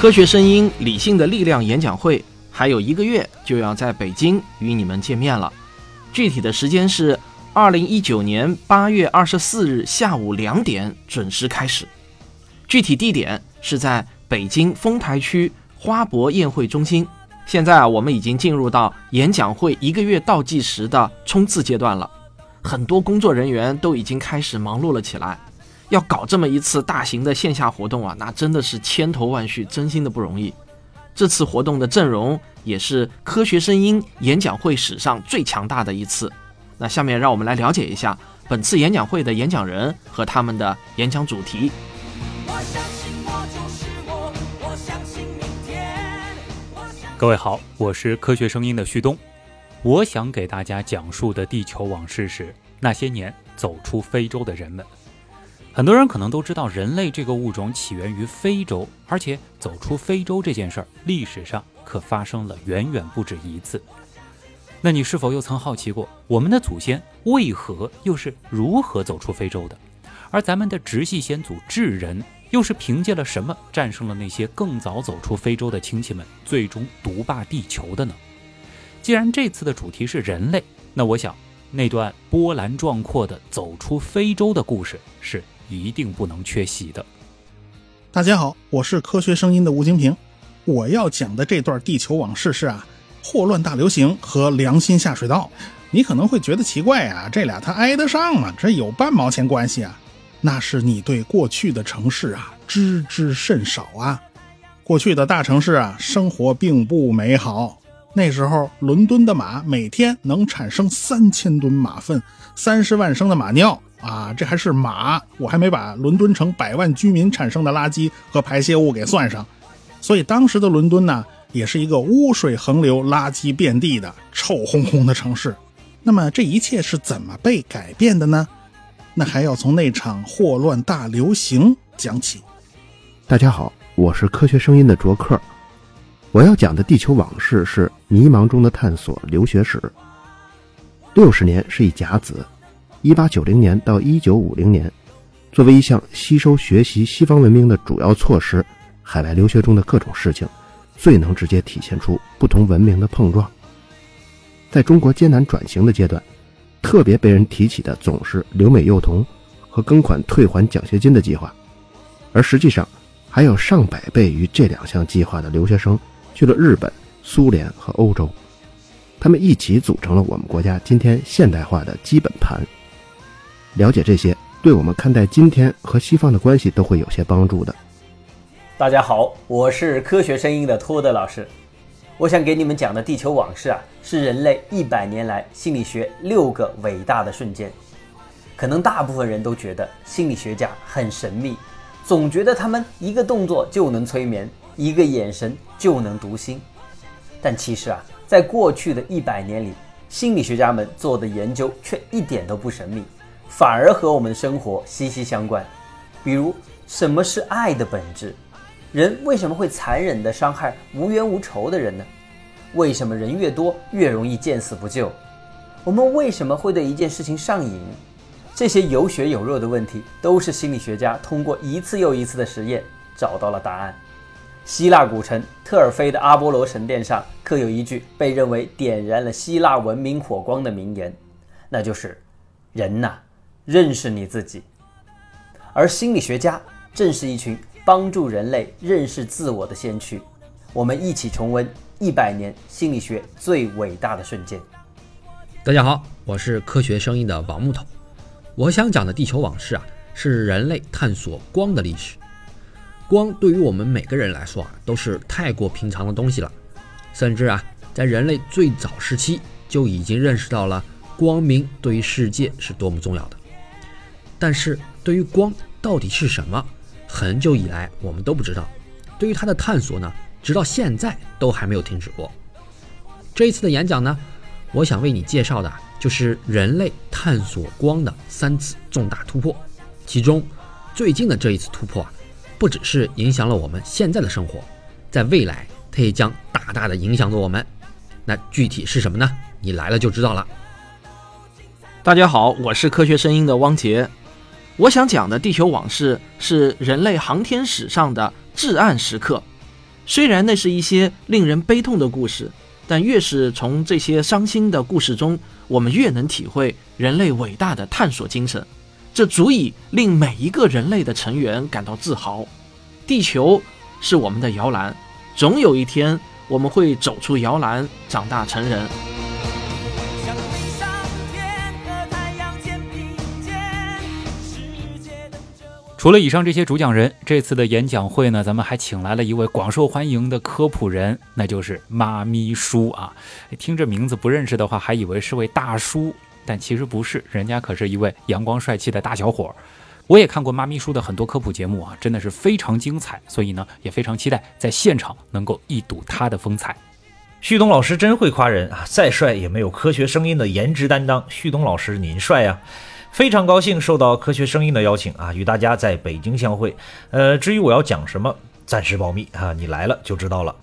科学声音，理性的力量演讲会还有一个月就要在北京与你们见面了，具体的时间是二零一九年八月二十四日下午两点准时开始，具体地点是在北京丰台区花博宴会中心。现在啊，我们已经进入到演讲会一个月倒计时的冲刺阶段了，很多工作人员都已经开始忙碌了起来。要搞这么一次大型的线下活动啊，那真的是千头万绪，真心的不容易。这次活动的阵容也是科学声音演讲会史上最强大的一次。那下面让我们来了解一下本次演讲会的演讲人和他们的演讲主题。各位好，我是科学声音的旭东。我想给大家讲述的地球往事是那些年走出非洲的人们。很多人可能都知道，人类这个物种起源于非洲，而且走出非洲这件事儿，历史上可发生了远远不止一次。那你是否又曾好奇过，我们的祖先为何又是如何走出非洲的？而咱们的直系先祖智人又是凭借了什么战胜了那些更早走出非洲的亲戚们，最终独霸地球的呢？既然这次的主题是人类，那我想那段波澜壮阔的走出非洲的故事是。一定不能缺席的。大家好，我是科学声音的吴京平。我要讲的这段地球往事是啊，霍乱大流行和良心下水道。你可能会觉得奇怪啊，这俩它挨得上吗？这有半毛钱关系啊？那是你对过去的城市啊知之甚少啊。过去的大城市啊，生活并不美好。那时候，伦敦的马每天能产生三千吨马粪，三十万升的马尿。啊，这还是马，我还没把伦敦城百万居民产生的垃圾和排泄物给算上，所以当时的伦敦呢，也是一个污水横流、垃圾遍地的臭烘烘的城市。那么这一切是怎么被改变的呢？那还要从那场霍乱大流行讲起。大家好，我是科学声音的卓克，我要讲的地球往事是迷茫中的探索留学史。六十年是一甲子。一八九零年到一九五零年，作为一项吸收学习西方文明的主要措施，海外留学中的各种事情，最能直接体现出不同文明的碰撞。在中国艰难转型的阶段，特别被人提起的总是留美幼童和庚款退还奖学金的计划，而实际上，还有上百倍于这两项计划的留学生去了日本、苏联和欧洲，他们一起组成了我们国家今天现代化的基本盘。了解这些，对我们看待今天和西方的关系都会有些帮助的。大家好，我是科学声音的托德老师。我想给你们讲的地球往事啊，是人类一百年来心理学六个伟大的瞬间。可能大部分人都觉得心理学家很神秘，总觉得他们一个动作就能催眠，一个眼神就能读心。但其实啊，在过去的一百年里，心理学家们做的研究却一点都不神秘。反而和我们的生活息息相关，比如什么是爱的本质？人为什么会残忍地伤害无冤无仇的人呢？为什么人越多越容易见死不救？我们为什么会对一件事情上瘾？这些有血有肉的问题，都是心理学家通过一次又一次的实验找到了答案。希腊古城特尔菲的阿波罗神殿上刻有一句被认为点燃了希腊文明火光的名言，那就是“人呐”。认识你自己，而心理学家正是一群帮助人类认识自我的先驱。我们一起重温一百年心理学最伟大的瞬间。大家好，我是科学声音的王木头。我想讲的地球往事啊，是人类探索光的历史。光对于我们每个人来说啊，都是太过平常的东西了。甚至啊，在人类最早时期就已经认识到了光明对于世界是多么重要的。但是对于光到底是什么，很久以来我们都不知道。对于它的探索呢，直到现在都还没有停止过。这一次的演讲呢，我想为你介绍的就是人类探索光的三次重大突破。其中最近的这一次突破啊，不只是影响了我们现在的生活，在未来它也将大大的影响着我们。那具体是什么呢？你来了就知道了。大家好，我是科学声音的汪杰。我想讲的地球往事是人类航天史上的至暗时刻。虽然那是一些令人悲痛的故事，但越是从这些伤心的故事中，我们越能体会人类伟大的探索精神。这足以令每一个人类的成员感到自豪。地球是我们的摇篮，总有一天我们会走出摇篮，长大成人。除了以上这些主讲人，这次的演讲会呢，咱们还请来了一位广受欢迎的科普人，那就是妈咪叔啊。听这名字不认识的话，还以为是位大叔，但其实不是，人家可是一位阳光帅气的大小伙儿。我也看过妈咪叔的很多科普节目啊，真的是非常精彩，所以呢，也非常期待在现场能够一睹他的风采。旭东老师真会夸人啊！再帅也没有科学声音的颜值担当。旭东老师您帅呀、非常高兴受到科学声音的邀请啊，与大家在北京相会。呃，至于我要讲什么，暂时保密啊，你来了就知道了。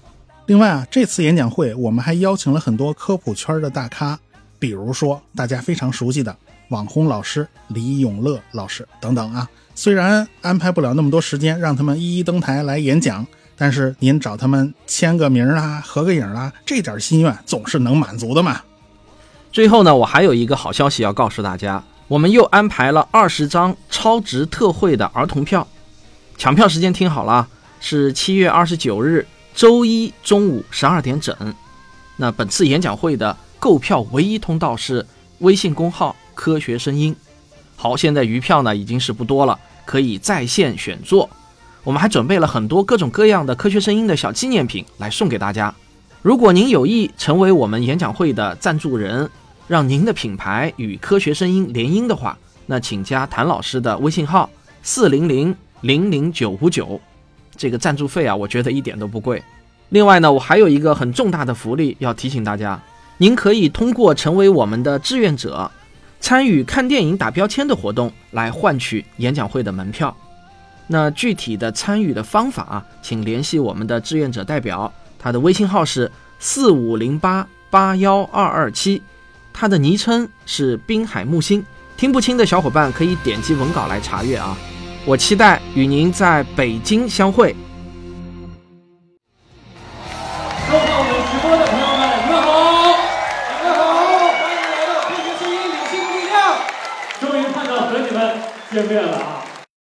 另外啊，这次演讲会我们还邀请了很多科普圈的大咖，比如说大家非常熟悉的网红老师李永乐老师等等啊。虽然安排不了那么多时间让他们一一登台来演讲，但是您找他们签个名啊、合个影啊，这点心愿总是能满足的嘛。最后呢，我还有一个好消息要告诉大家，我们又安排了二十张超值特惠的儿童票，抢票时间听好了，是七月二十九日周一中午十二点整。那本次演讲会的购票唯一通道是微信公号“科学声音”。好，现在余票呢已经是不多了，可以在线选座。我们还准备了很多各种各样的科学声音的小纪念品来送给大家。如果您有意成为我们演讲会的赞助人，让您的品牌与科学声音联姻的话，那请加谭老师的微信号四零零零零九五九。这个赞助费啊，我觉得一点都不贵。另外呢，我还有一个很重大的福利要提醒大家，您可以通过成为我们的志愿者，参与看电影打标签的活动来换取演讲会的门票。那具体的参与的方法啊，请联系我们的志愿者代表，他的微信号是四五零八八幺二二七，他的昵称是滨海木星。听不清的小伙伴可以点击文稿来查阅啊。我期待与您在北京相会。